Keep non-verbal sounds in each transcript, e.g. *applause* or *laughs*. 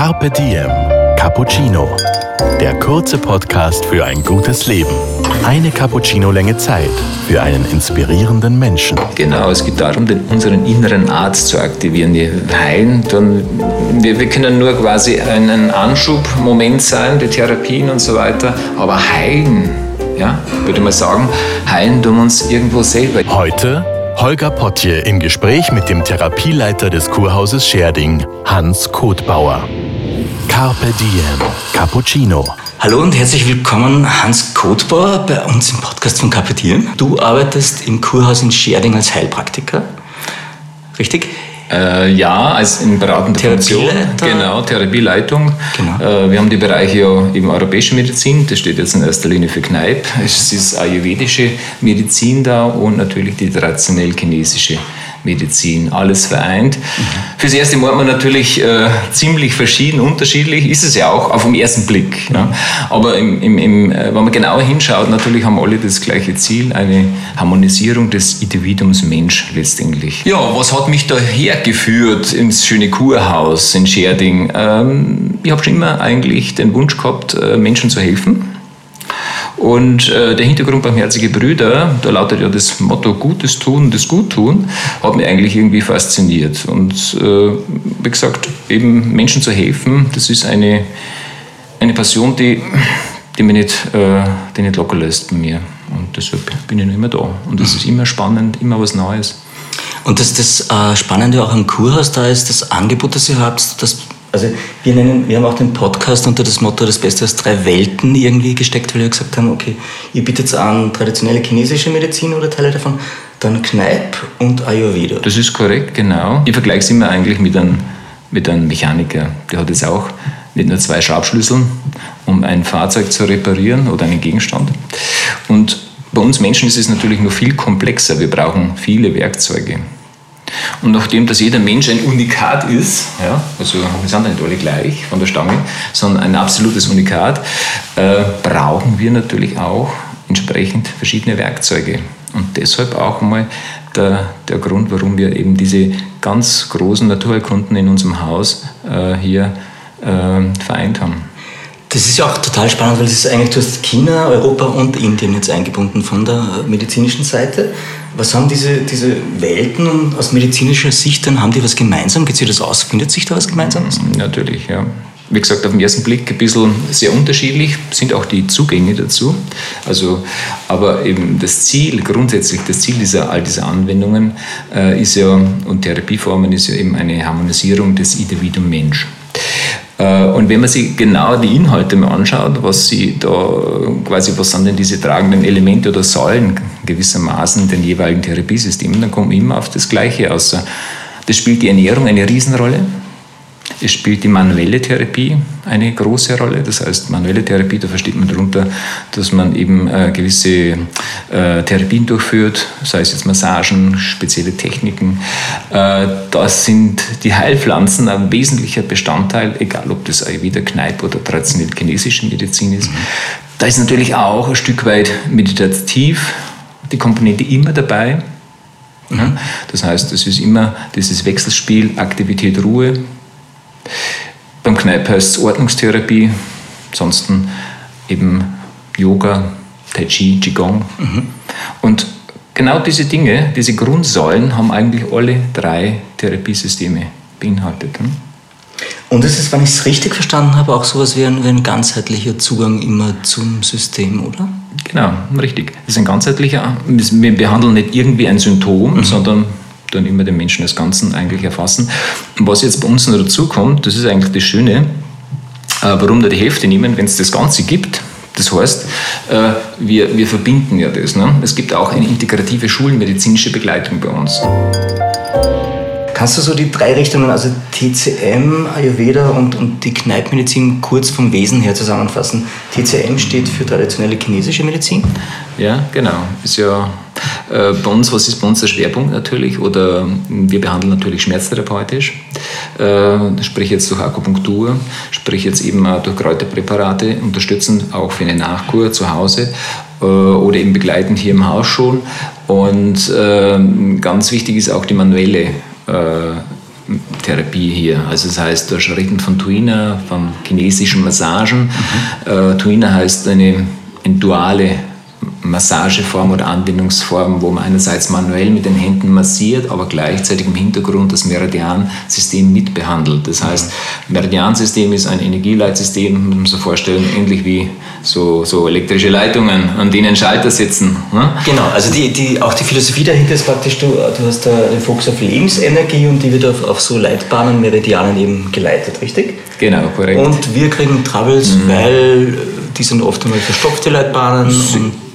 Carpe Diem Cappuccino. Der kurze Podcast für ein gutes Leben. Eine Cappuccino-Länge Zeit für einen inspirierenden Menschen. Genau, es geht darum, den, unseren inneren Arzt zu aktivieren. Wir heilen, dann, wir, wir können nur quasi einen Anschubmoment sein, die Therapien und so weiter, aber heilen, ja, würde man sagen, heilen tun uns irgendwo selber. Heute Holger Potje im Gespräch mit dem Therapieleiter des Kurhauses Scherding, Hans Kotbauer. Carpe Diem Cappuccino. Hallo und herzlich willkommen, Hans Kotbauer, bei uns im Podcast von Carpe Diem. Du arbeitest im Kurhaus in Scherding als Heilpraktiker, richtig? Äh, ja, als in beratender Funktion. Genau, Therapieleitung. Genau. Äh, wir haben die Bereiche ja eben europäische Medizin, das steht jetzt in erster Linie für Kneipp. Es ist ayurvedische Medizin da und natürlich die traditionell chinesische Medizin, alles vereint. Mhm. Fürs erste Mal hat man natürlich äh, ziemlich verschieden, unterschiedlich, ist es ja auch auf den ersten Blick. Ja. Aber im, im, im, äh, wenn man genauer hinschaut, natürlich haben alle das gleiche Ziel, eine Harmonisierung des Individuums Mensch letztendlich. Ja, was hat mich da hergeführt ins schöne Kurhaus in Scherding? Ähm, ich habe schon immer eigentlich den Wunsch gehabt, äh, Menschen zu helfen und äh, der Hintergrund beim Herzige Brüder, da lautet ja das Motto Gutes tun, das Gut tun, hat mich eigentlich irgendwie fasziniert. Und äh, wie gesagt, eben Menschen zu helfen, das ist eine, eine Passion, die, die mich nicht, äh, die nicht locker lässt bei mir. Und deshalb bin ich noch immer da. Und es ist immer spannend, immer was Neues. Und das, das äh, Spannende auch am Kurhaus da ist, das Angebot, das ihr habt, das also wir, nennen, wir haben auch den Podcast unter das Motto das Beste aus drei Welten irgendwie gesteckt, weil wir gesagt haben, okay, ihr bietet an traditionelle chinesische Medizin oder Teile davon, dann Kneipp und Ayurveda. Das ist korrekt, genau. Ich vergleiche es immer eigentlich mit einem, mit einem Mechaniker. Der hat jetzt auch nicht nur zwei Schraubschlüssel, um ein Fahrzeug zu reparieren oder einen Gegenstand. Und bei uns Menschen ist es natürlich noch viel komplexer. Wir brauchen viele Werkzeuge. Und nachdem dass jeder Mensch ein Unikat ist, ja, also wir sind nicht alle gleich von der Stange, sondern ein absolutes Unikat, äh, brauchen wir natürlich auch entsprechend verschiedene Werkzeuge. Und deshalb auch mal der, der Grund, warum wir eben diese ganz großen Naturerkunden in unserem Haus äh, hier äh, vereint haben. Das ist ja auch total spannend, weil es ist eigentlich, du hast China, Europa und Indien jetzt eingebunden von der medizinischen Seite. Was haben diese, diese Welten aus medizinischer Sicht dann, haben die was gemeinsam? Geht sich das aus? Findet sich da was Gemeinsames? Mm, natürlich, ja. Wie gesagt, auf den ersten Blick ein bisschen sehr unterschiedlich, sind auch die Zugänge dazu. Also, aber eben das Ziel, grundsätzlich das Ziel dieser, all dieser Anwendungen äh, ist ja, und Therapieformen ist ja eben eine Harmonisierung des Individuum Mensch. Äh, und wenn man sich genau die Inhalte mal anschaut, was sie da quasi, was sind denn diese tragenden Elemente oder Säulen gewissermaßen den jeweiligen Therapiesystemen, dann kommt man immer auf das Gleiche aus. Das spielt die Ernährung eine Riesenrolle. Es spielt die manuelle Therapie eine große Rolle. Das heißt, manuelle Therapie, da versteht man darunter, dass man eben äh, gewisse äh, Therapien durchführt, sei es jetzt Massagen, spezielle Techniken. Äh, das sind die Heilpflanzen ein wesentlicher Bestandteil, egal ob das Ayurveda, Kneipp oder traditionell chinesische Medizin ist. Mhm. Da ist natürlich auch ein Stück weit meditativ die Komponente immer dabei. Mhm. Das heißt, es ist immer dieses Wechselspiel Aktivität, Ruhe, beim Kneipp heißt es Ordnungstherapie, ansonsten eben Yoga, Tai Chi, Qigong. Mhm. Und genau diese Dinge, diese Grundsäulen haben eigentlich alle drei Therapiesysteme beinhaltet. Hm? Und es ist, wenn ich es richtig verstanden habe, auch sowas wie ein, wie ein ganzheitlicher Zugang immer zum System, oder? Genau, richtig. Das ist ein ganzheitlicher, wir behandeln nicht irgendwie ein Symptom, mhm. sondern dann immer den Menschen als Ganzen eigentlich erfassen. Was jetzt bei uns noch dazu kommt, das ist eigentlich das Schöne, äh, warum da die Hälfte nehmen, wenn es das Ganze gibt. Das heißt, äh, wir, wir verbinden ja das. Ne? Es gibt auch eine integrative schulmedizinische Begleitung bei uns. Kannst du so die drei Richtungen, also TCM, Ayurveda und, und die Kneippmedizin kurz vom Wesen her zusammenfassen? TCM steht für traditionelle chinesische Medizin? Ja, genau. Ist ja bei uns, was ist bei uns der Schwerpunkt natürlich? Oder wir behandeln natürlich schmerztherapeutisch, äh, sprich jetzt durch Akupunktur, sprich jetzt eben auch durch Kräuterpräparate, unterstützen auch für eine Nachkur zu Hause äh, oder eben begleitend hier im Haus schon. Und ganz wichtig ist auch die manuelle Therapie hier. Also das heißt, da sprechen von Tuina, von chinesischen Massagen. Mhm. Äh, Tuina heißt eine, eine duale Massageform oder Anwendungsform, wo man einerseits manuell mit den Händen massiert, aber gleichzeitig im Hintergrund das Meridiansystem mitbehandelt. Das heißt, Meridiansystem ist ein Energieleitsystem, muss man sich vorstellen, ähnlich wie so, so elektrische Leitungen, an denen Schalter sitzen. Ne? Genau, also die, die, auch die Philosophie dahinter ist praktisch, du, du hast da den Fokus auf Lebensenergie und die wird auf, auf so Leitbahnen, Meridianen eben geleitet, richtig? Genau, korrekt. Und wir kriegen Troubles, mhm. weil die sind oft einmal verstopfte Leitbahnen.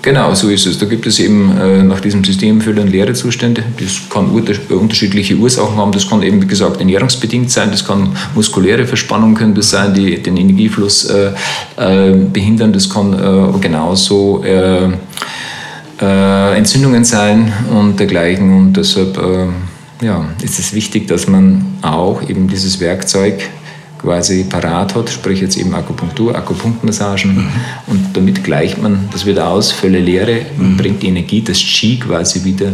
Genau, so ist es. Da gibt es eben äh, nach diesem System Fülle- und Leerezustände. Das kann unterschiedliche Ursachen haben. Das kann eben, wie gesagt, ernährungsbedingt sein. Das kann muskuläre Verspannung können das sein, die den Energiefluss äh, äh, behindern. Das kann genauso Entzündungen sein und dergleichen. Und deshalb ja, ist es wichtig, dass man auch eben dieses Werkzeug quasi parat hat, sprich jetzt eben Akupunktur, Akupunktmassagen mhm. und damit gleicht man das wieder aus, Völle Leere und mhm. bringt die Energie, das Qi quasi wieder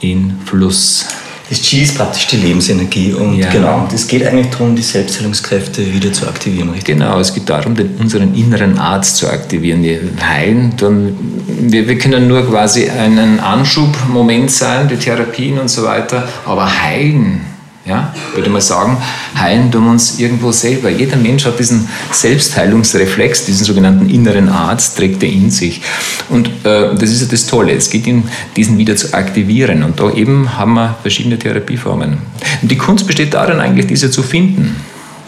in Fluss. Das Qi ist praktisch die Lebensenergie und ja. genau, es geht eigentlich darum, die Selbstheilungskräfte wieder zu aktivieren, richtig? Genau, es geht darum, den, unseren inneren Arzt zu aktivieren. Wir heilen, dann, wir, wir können nur quasi einen Anschubmoment sein, die Therapien und so weiter, aber heilen ja, würde mal sagen, heilen tun wir uns irgendwo selber. Jeder Mensch hat diesen Selbstheilungsreflex, diesen sogenannten inneren Arzt, trägt er in sich. Und äh, das ist ja das Tolle. Es geht ihn, diesen wieder zu aktivieren. Und da eben haben wir verschiedene Therapieformen. Und die Kunst besteht darin, eigentlich diese zu finden.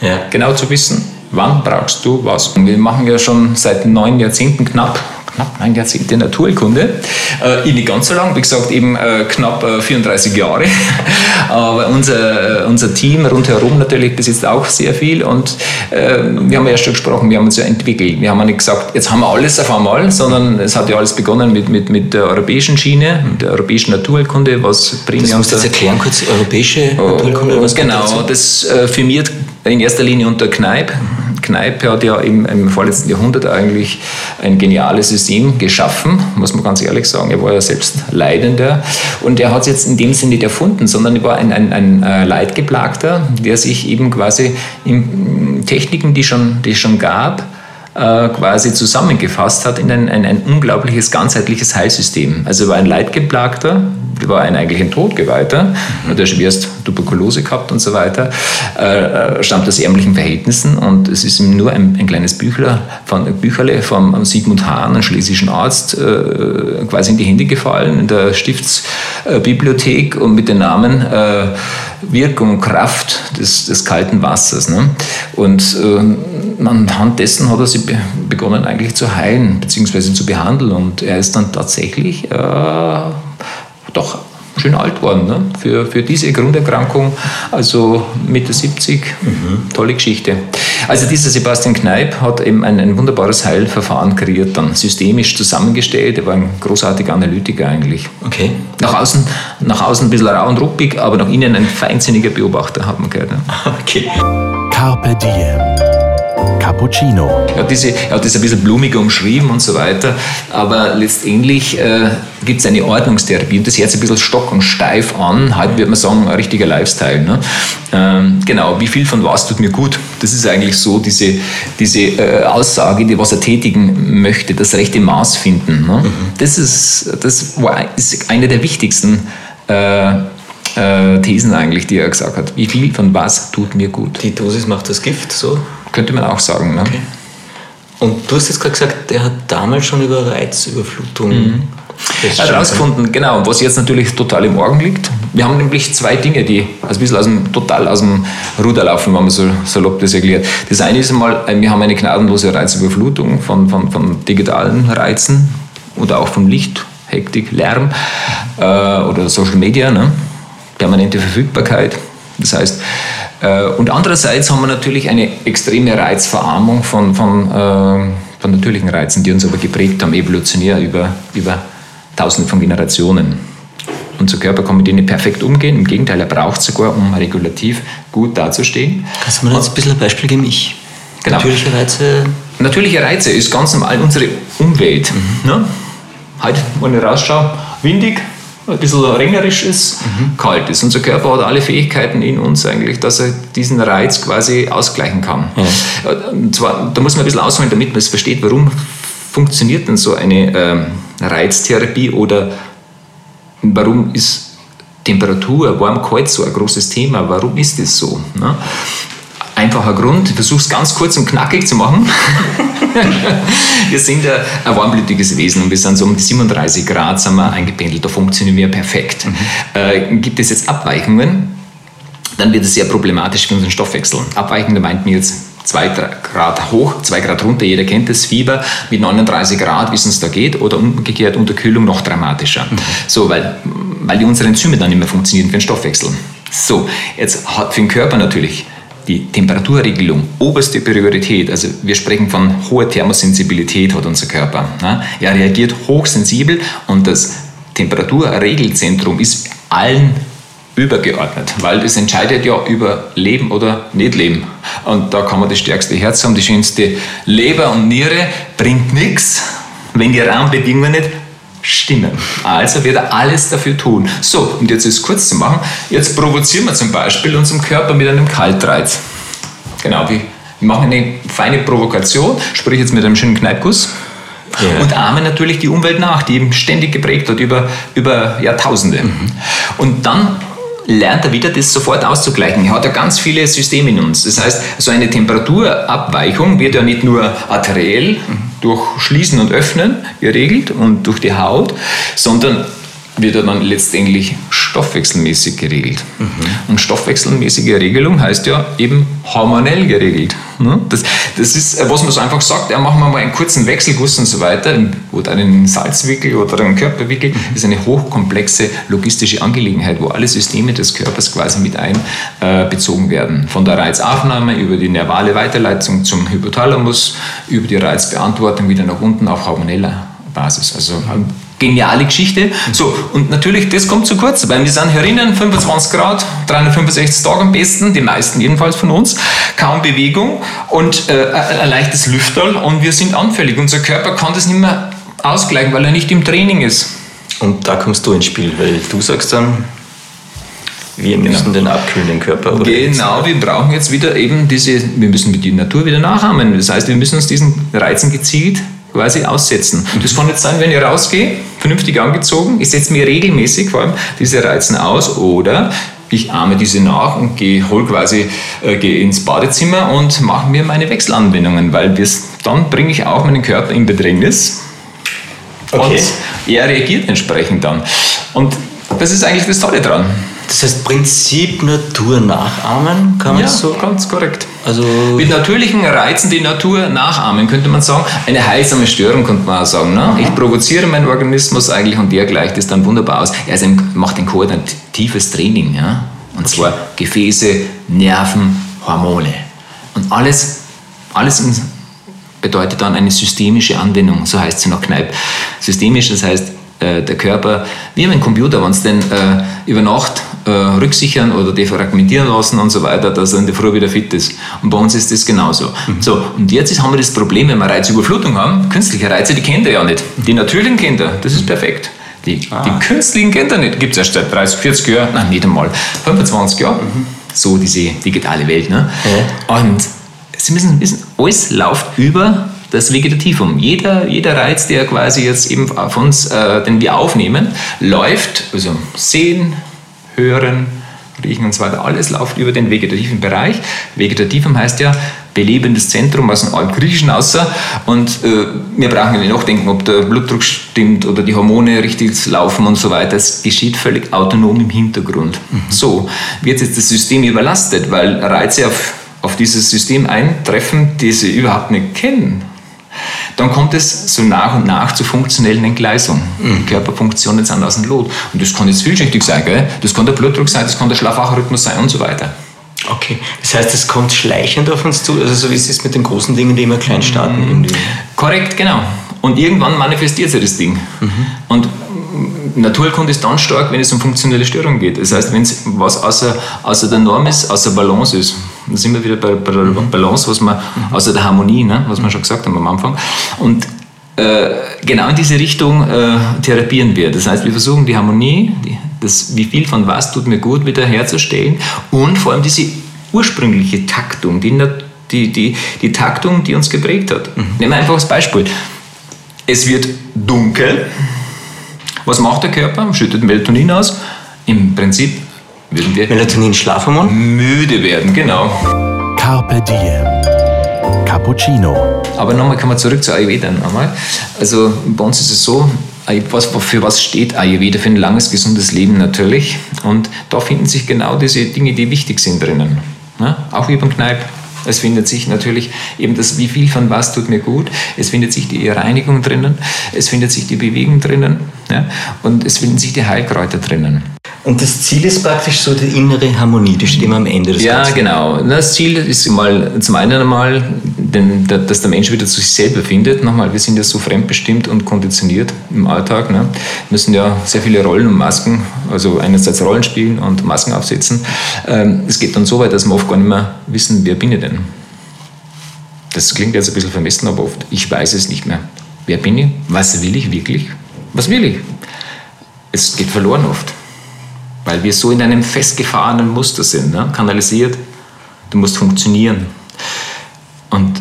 Ja. Genau zu wissen, wann brauchst du was. Und wir machen ja schon seit neun Jahrzehnten knapp knapp ein Jahrzehnt der Naturkunde. Äh, nicht ganz so lang, wie gesagt, eben äh, knapp äh, 34 Jahre. *laughs* Aber unser, äh, unser Team rundherum natürlich besitzt auch sehr viel und äh, wir haben ja erst schon gesprochen, wir haben uns ja entwickelt. Wir haben ja nicht gesagt, jetzt haben wir alles auf einmal, sondern es hat ja alles begonnen mit, mit, mit der europäischen Schiene, mit der europäischen Naturkunde, was bringt Das du jetzt erklären kurz, europäische Naturkunde, was Genau, das äh, firmiert in erster Linie unter Kneipp. Kneipp hat ja im, im vorletzten Jahrhundert eigentlich ein geniales System geschaffen, muss man ganz ehrlich sagen. Er war ja selbst Leidender und er hat es jetzt in dem Sinne nicht erfunden, sondern er war ein, ein, ein äh, Leidgeplagter, der sich eben quasi in Techniken, die schon, die es schon gab, äh, quasi zusammengefasst hat in ein, ein, ein, unglaubliches ganzheitliches Heilsystem. Also er war ein Leidgeplagter, war ein eigentlich ein Todgeweihter, mhm. hat er schwerst Tuberkulose gehabt und so weiter, äh, stammt aus ärmlichen Verhältnissen und es ist ihm nur ein, ein kleines Büchler von, Bücherle vom Sigmund Hahn, einem schlesischen Arzt, äh, quasi in die Hände gefallen in der Stiftsbibliothek und mit dem Namen äh, Wirkung und Kraft des, des kalten Wassers. Ne? Und äh, anhand dessen hat er sie begonnen eigentlich zu heilen bzw. zu behandeln und er ist dann tatsächlich äh, doch schön alt worden ne? für, für diese Grunderkrankung, also Mitte 70, mhm. tolle Geschichte. Also dieser Sebastian Kneip hat eben ein, ein wunderbares Heilverfahren kreiert, dann systemisch zusammengestellt, er war ein großartiger Analytiker eigentlich. Okay. Nach außen, nach außen ein bisschen rau und ruppig, aber nach innen ein feinsinniger Beobachter, hat man gehört. Ne? *laughs* Okay. Carpe Diem. Cappuccino. Er hat, diese, er hat das ein bisschen blumiger umschrieben und so weiter, aber letztendlich äh, gibt es eine Ordnungstherapie und das hört sich ein bisschen stock und steif an. Heute würde man sagen, ein richtiger Lifestyle. Ne? Ähm, genau, wie viel von was tut mir gut? Das ist eigentlich so diese, diese äh, Aussage, die was er tätigen möchte, das rechte Maß finden. Ne? Mhm. Das, ist, das war, ist eine der wichtigsten äh, äh, Thesen eigentlich, die er gesagt hat. Wie viel von was tut mir gut? Die Dosis macht das Gift, so? Könnte man auch sagen. Ne? Okay. Und du hast jetzt gerade gesagt, der hat damals schon über Reizüberflutung mhm. herausgefunden, genau, was jetzt natürlich total im Morgen liegt. Wir haben nämlich zwei Dinge, die ein bisschen aus dem, total aus dem Ruder laufen, wenn man so salopp das erklärt. Das eine ist einmal, äh, wir haben eine gnadenlose Reizüberflutung von, von, von digitalen Reizen oder auch vom Licht, Hektik, Lärm äh, oder Social Media, ne? Permanente Verfügbarkeit. Das heißt, äh, und andererseits haben wir natürlich eine extreme Reizverarmung von, von, äh, von natürlichen Reizen, die uns aber geprägt haben, evolutionär über, über tausende von Generationen. Unser Körper kann mit denen perfekt umgehen. Im Gegenteil, er braucht sogar, um regulativ gut dazustehen. Kannst du mir jetzt ein bisschen ein Beispiel geben? Ich, genau. Natürliche Reize? Natürliche Reize ist ganz normal unsere Umwelt. Mhm. Ne? Heute, wenn ich rausschaue, windig, ein bisschen ringerisch ist, mhm. kalt ist. Unser Körper hat alle Fähigkeiten in uns eigentlich, dass er diesen Reiz quasi ausgleichen kann. Ja. Und zwar, da muss man ein bisschen ausholen, damit man es versteht, warum funktioniert denn so eine ähm, Reiztherapie oder warum ist Temperatur, warm, kalt so ein großes Thema? Warum ist das so? Ne? Einfacher Grund, ich versuche es ganz kurz und knackig zu machen. *laughs* wir sind ja ein warmblütiges Wesen und wir sind so um die 37 Grad sind wir eingependelt, da funktionieren wir perfekt. Mhm. Äh, gibt es jetzt Abweichungen, dann wird es sehr problematisch für unseren Stoffwechsel. Abweichende meint mir jetzt 2 Grad hoch, 2 Grad runter, jeder kennt das Fieber, mit 39 Grad, wie es uns da geht, oder umgekehrt Unterkühlung noch dramatischer. Mhm. So, weil, weil die unsere Enzyme dann nicht mehr funktionieren für den Stoffwechsel. So, jetzt hat für den Körper natürlich die Temperaturregelung oberste Priorität. Also wir sprechen von hoher Thermosensibilität hat unser Körper. Ne? Er reagiert hochsensibel und das Temperaturregelzentrum ist allen übergeordnet, weil das entscheidet ja über Leben oder nicht Leben. Und da kann man das stärkste Herz haben, die schönste Leber und Niere, bringt nichts, wenn die Rahmenbedingungen nicht stimmen. Also wird er alles dafür tun. So, und jetzt ist es kurz zu machen. Jetzt provozieren wir zum Beispiel unseren Körper mit einem Kaltreiz. Genau, wir machen eine feine Provokation, sprich jetzt mit einem schönen Kneipkuss. Ja. Und ahmen natürlich die Umwelt nach, die eben ständig geprägt hat über, über Jahrtausende. Mhm. Und dann lernt er wieder, das sofort auszugleichen. Er hat ja ganz viele Systeme in uns. Das heißt, so eine Temperaturabweichung wird ja nicht nur arteriell durch Schließen und Öffnen geregelt und durch die Haut, sondern wird er dann letztendlich stoffwechselmäßig geregelt. Mhm. Und stoffwechselmäßige Regelung heißt ja eben hormonell geregelt. Ne? Das, das ist, was man so einfach sagt, ja, machen wir mal einen kurzen Wechselguss und so weiter, oder einen Salzwickel oder einen Körperwickel, das mhm. ist eine hochkomplexe logistische Angelegenheit, wo alle Systeme des Körpers quasi mit einbezogen werden. Von der Reizaufnahme über die nervale Weiterleitung zum Hypothalamus, über die Reizbeantwortung wieder nach unten auf hormoneller Basis. Also geniale Geschichte. So, und natürlich, das kommt zu kurz, weil wir sind herinnen, 25 Grad, 365 Tage am besten, die meisten jedenfalls von uns, kaum Bewegung und äh, ein leichtes Lüfterl und wir sind anfällig. Unser Körper kann das nicht mehr ausgleichen, weil er nicht im Training ist. Und da kommst du ins Spiel, weil du sagst dann, wir müssen genau. den abkühlen, den Körper. Oder genau, wir brauchen jetzt wieder eben diese, wir müssen die Natur wieder nachahmen. Das heißt, wir müssen uns diesen Reizen gezielt quasi aussetzen. Das kann jetzt sein, wenn ich rausgehe, vernünftig angezogen, ich setze mir regelmäßig vor allem diese Reizen aus oder ich arme diese nach und gehe, hol quasi, äh, gehe ins Badezimmer und mache mir meine Wechselanwendungen, weil bis, dann bringe ich auch meinen Körper in Bedrängnis okay. und er reagiert entsprechend dann. Und das ist eigentlich das Tolle dran. Das heißt, Prinzip Natur nachahmen, kann man ja, so? ganz korrekt. Also Mit natürlichen Reizen die Natur nachahmen, könnte man sagen. Eine heilsame Störung, könnte man auch sagen. Ne? Ich provoziere meinen Organismus eigentlich und der gleicht es dann wunderbar aus. Er macht ein koordinatives Training. Ja? Und okay. zwar Gefäße, Nerven, Hormone. Und alles, alles bedeutet dann eine systemische Anwendung, so heißt sie nach Kneipp. Systemisch, das heißt, äh, der Körper, wie ein Computer, wenn es den äh, über Nacht äh, rücksichern oder defragmentieren lassen und so weiter, dass er in der Früh wieder fit ist. Und bei uns ist das genauso. Mhm. So, und jetzt ist, haben wir das Problem, wenn wir Reizüberflutung haben, künstliche Reize, die kennt ihr ja nicht. Die natürlichen kennt ihr, das ist perfekt. Die, ah. die künstlichen kennt ihr nicht. Gibt es erst seit 30, 40 Jahren, nein, nicht einmal, 25 Jahren. Mhm. So diese digitale Welt. Ne? Ja. Und Sie müssen wissen, alles läuft über das Vegetativum. Jeder, jeder Reiz, der quasi jetzt eben auf uns, äh, den wir aufnehmen, läuft, also sehen, hören, riechen und so weiter, alles läuft über den vegetativen Bereich. Vegetativum heißt ja belebendes Zentrum aus dem Altgriechischen außer und äh, wir brauchen nicht nachdenken, ob der Blutdruck stimmt oder die Hormone richtig laufen und so weiter. Es geschieht völlig autonom im Hintergrund. Mhm. So wird jetzt das System überlastet, weil Reize auf, auf dieses System eintreffen, die sie überhaupt nicht kennen dann kommt es so nach und nach zu funktionellen Entgleisungen. Mhm. Körperfunktionen sind aus dem Lot. Und das kann jetzt vielschichtig sein, gell? das kann der Blutdruck sein, das kann der Schlafwachrhythmus sein und so weiter. Okay, das heißt, es kommt schleichend auf uns zu, also so wie es ist mit den großen Dingen, die immer klein starten. Mhm. Korrekt, genau. Und irgendwann manifestiert sich das Ding. Mhm. Und Naturkunde ist dann stark, wenn es um funktionelle Störungen geht. Das heißt, wenn es was außer, außer der Norm ist, außer Balance ist. Dann sind wir wieder bei, bei der mhm. Balance, was man, mhm. außer der Harmonie, ne, was wir schon gesagt haben am Anfang. Und äh, genau in diese Richtung äh, therapieren wir. Das heißt, wir versuchen die Harmonie, die, das, wie viel von was tut mir gut, wieder herzustellen und vor allem diese ursprüngliche Taktung, die, die, die, die Taktung, die uns geprägt hat. Mhm. Nehmen wir einfach das Beispiel. Es wird dunkel. Was macht der Körper? Schüttet Melatonin aus. Im Prinzip würden wir Melatonin Schlafhormon müde werden, genau. Carpe Diem. Cappuccino. Aber nochmal kommen wir zurück zu Ayurveda nochmal. Also bei uns ist es so, was, für was steht Ayurveda? Für ein langes, gesundes Leben natürlich. Und da finden sich genau diese Dinge, die wichtig sind drinnen. Ja? Auch über den Kneipp. Es findet sich natürlich eben das, wie viel von was tut mir gut. Es findet sich die Reinigung drinnen. Es findet sich die Bewegung drinnen. Ja? Und es finden sich die Heilkräuter drinnen. Und das Ziel ist praktisch so die innere Harmonie, die steht immer am Ende des Ja, Ganzen. genau. Das Ziel ist mal zum einen einmal, dass der Mensch wieder zu sich selber findet. Nochmal, wir sind ja so fremdbestimmt und konditioniert im Alltag. Ne? Wir müssen ja sehr viele Rollen und Masken, also einerseits Rollen spielen und Masken aufsetzen. Ähm, es geht dann so weit, dass wir oft gar nicht mehr wissen, wer bin ich denn? Das klingt jetzt ein bisschen vermessen, aber oft, ich weiß es nicht mehr. Wer bin ich? Was will ich wirklich? Was will ich? Es geht verloren oft weil wir so in einem festgefahrenen Muster sind, ne? kanalisiert. Du musst funktionieren. Und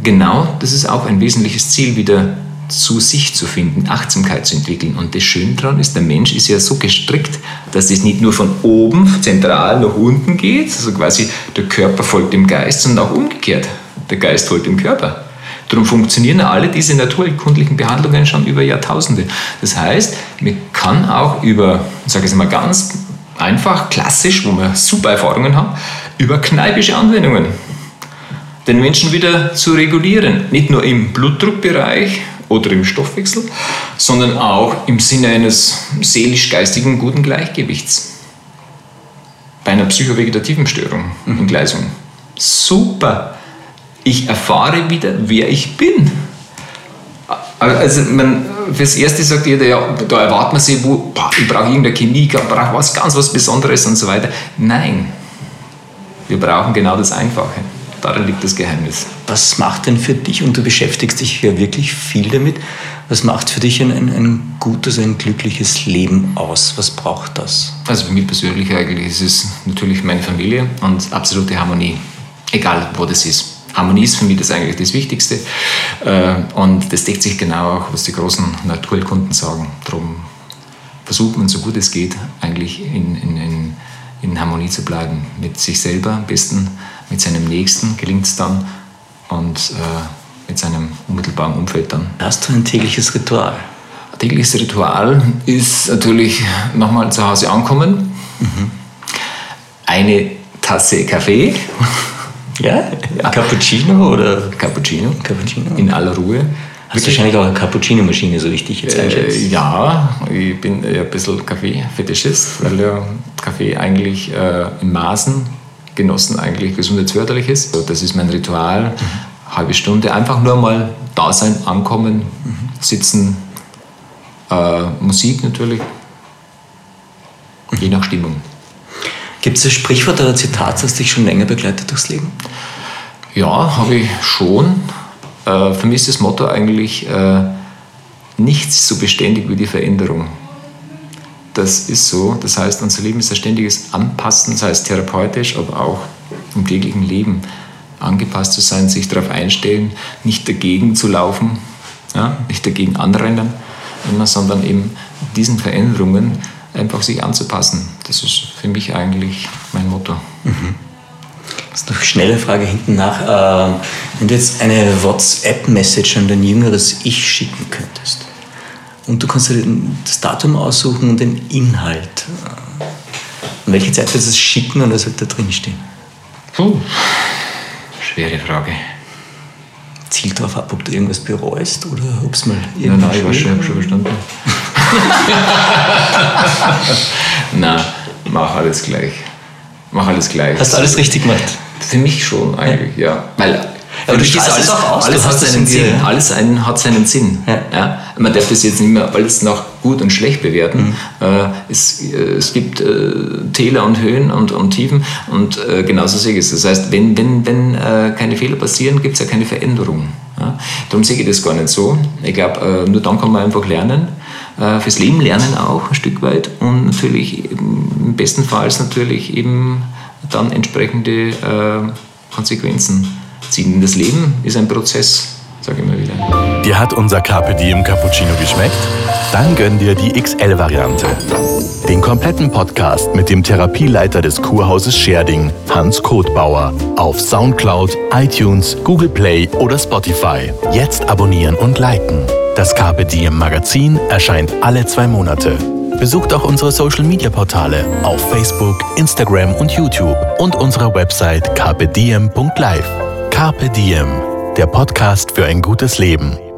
genau das ist auch ein wesentliches Ziel, wieder zu sich zu finden, Achtsamkeit zu entwickeln. Und das Schöne daran ist, der Mensch ist ja so gestrickt, dass es nicht nur von oben zentral nach unten geht, also quasi der Körper folgt dem Geist, sondern auch umgekehrt. Der Geist folgt dem Körper. Darum funktionieren alle diese naturkundlichen Behandlungen schon über Jahrtausende. Das heißt, man kann auch über, sage ich mal ganz einfach, klassisch, wo wir super Erfahrungen haben, über kneipische Anwendungen den Menschen wieder zu regulieren. Nicht nur im Blutdruckbereich oder im Stoffwechsel, sondern auch im Sinne eines seelisch-geistigen guten Gleichgewichts. Bei einer psychovegetativen Störung, mhm. Entgleisung. Super! Ich erfahre wieder, wer ich bin. Also man, fürs Erste sagt jeder, ja, da erwartet man sich, wo, boah, ich brauche irgendeine Chemie, ich brauche was ganz was Besonderes und so weiter. Nein, wir brauchen genau das Einfache. Darin liegt das Geheimnis. Was macht denn für dich, und du beschäftigst dich ja wirklich viel damit, was macht für dich ein, ein, ein gutes, ein glückliches Leben aus? Was braucht das? Also für mich persönlich eigentlich ist es natürlich meine Familie und absolute Harmonie. Egal, wo das ist. Harmonie ist für mich das eigentlich das Wichtigste. Äh, und das deckt sich genau auch, was die großen Naturkunden sagen. Darum versucht man, so gut es geht, eigentlich in, in, in, Harmonie zu bleiben. Mit sich selber am besten, mit seinem Nächsten gelingt es dann und äh, mit seinem unmittelbaren Umfeld dann. Hast du ein tägliches Ritual? Ein tägliches Ritual ist natürlich nochmal zu Hause ankommen. Mhm. Eine Tasse Kaffee ja? ja. Cappuccino oder? Cappuccino. Cappuccino. In aller Ruhe. Hast du wahrscheinlich auch eine Cappuccino-Maschine, so richtig jetzt äh, Ja, ich bin ein bisschen Kaffee-Fetischist, weil ja Kaffee eigentlich äh, in Maßen genossen eigentlich gesundheitsförderlich ist. Das ist mein Ritual. Mhm. Halbe Stunde einfach nur mal da sein, ankommen, mhm. sitzen, äh, Musik natürlich, je nach Stimmung. Gibt es ein Sprichwort oder ein Zitat, das dich schon länger begleitet durchs Leben? Ja, habe ich schon. Äh, für mich ist das Motto eigentlich, äh, nichts so beständig wie die Veränderung. Das ist so. Das heißt, unser Leben ist ein ständiges Anpassen, das heißt therapeutisch, aber auch im täglichen Leben angepasst zu sein, sich darauf einstellen, nicht dagegen zu laufen, ja, nicht dagegen anrennen, sondern eben diesen Veränderungen einfach sich anzupassen. Das ist für mich eigentlich mein Motto. Mhm. Das ist noch eine schnelle Frage hinten nach. Ähm, wenn du jetzt eine WhatsApp-Message an dein jüngeres Ich schicken könntest und du kannst dir das Datum aussuchen und den Inhalt, äh, an welche Zeit würdest du es schicken und was wird da drin stehen? Puh, schwere Frage. Zielt darauf ab, ob du irgendwas bereust oder ob es mal Nein, nein, ich habe schon verstanden. Na, mach alles gleich. Mach alles gleich. Hast du alles richtig gemacht? Für mich schon eigentlich, ja. ja. Weil aber du strahlst alles, auch aus. Alles, hat seinen, Sinn. Alles ein, hat seinen Sinn. Ja. ja. Man darf das jetzt nicht mehr alles nach gut und schlecht bewerten. Mhm. Äh, es, äh, es gibt äh, Täler und Höhen und, und Tiefen und äh, genauso sehe ich es. Das heißt, wenn, wenn, wenn äh, keine Fehler passieren, gibt es ja keine Veränderung. Ja? Darum sehe ich das gar nicht so. Ich glaube, nur dann kann man einfach lernen, fürs Leben lernen auch ein Stück weit und natürlich im besten Fall natürlich eben dann entsprechende äh, Konsequenzen ziehen. Das Leben ist ein Prozess, sage ich immer wieder. Dir hat unser Carpe Diem Cappuccino geschmeckt? Dann gönn dir die XL-Variante. Den kompletten Podcast mit dem Therapieleiter des Kurhauses Scherding, Hans Kotbauer, auf Soundcloud, iTunes, Google Play oder Spotify. Jetzt abonnieren und liken. Das Carpe Diem Magazin erscheint alle zwei Monate. Besucht auch unsere Social Media Portale auf Facebook, Instagram und YouTube und unsere Website carpediem.live. Carpe Diem, der Podcast für ein gutes Leben.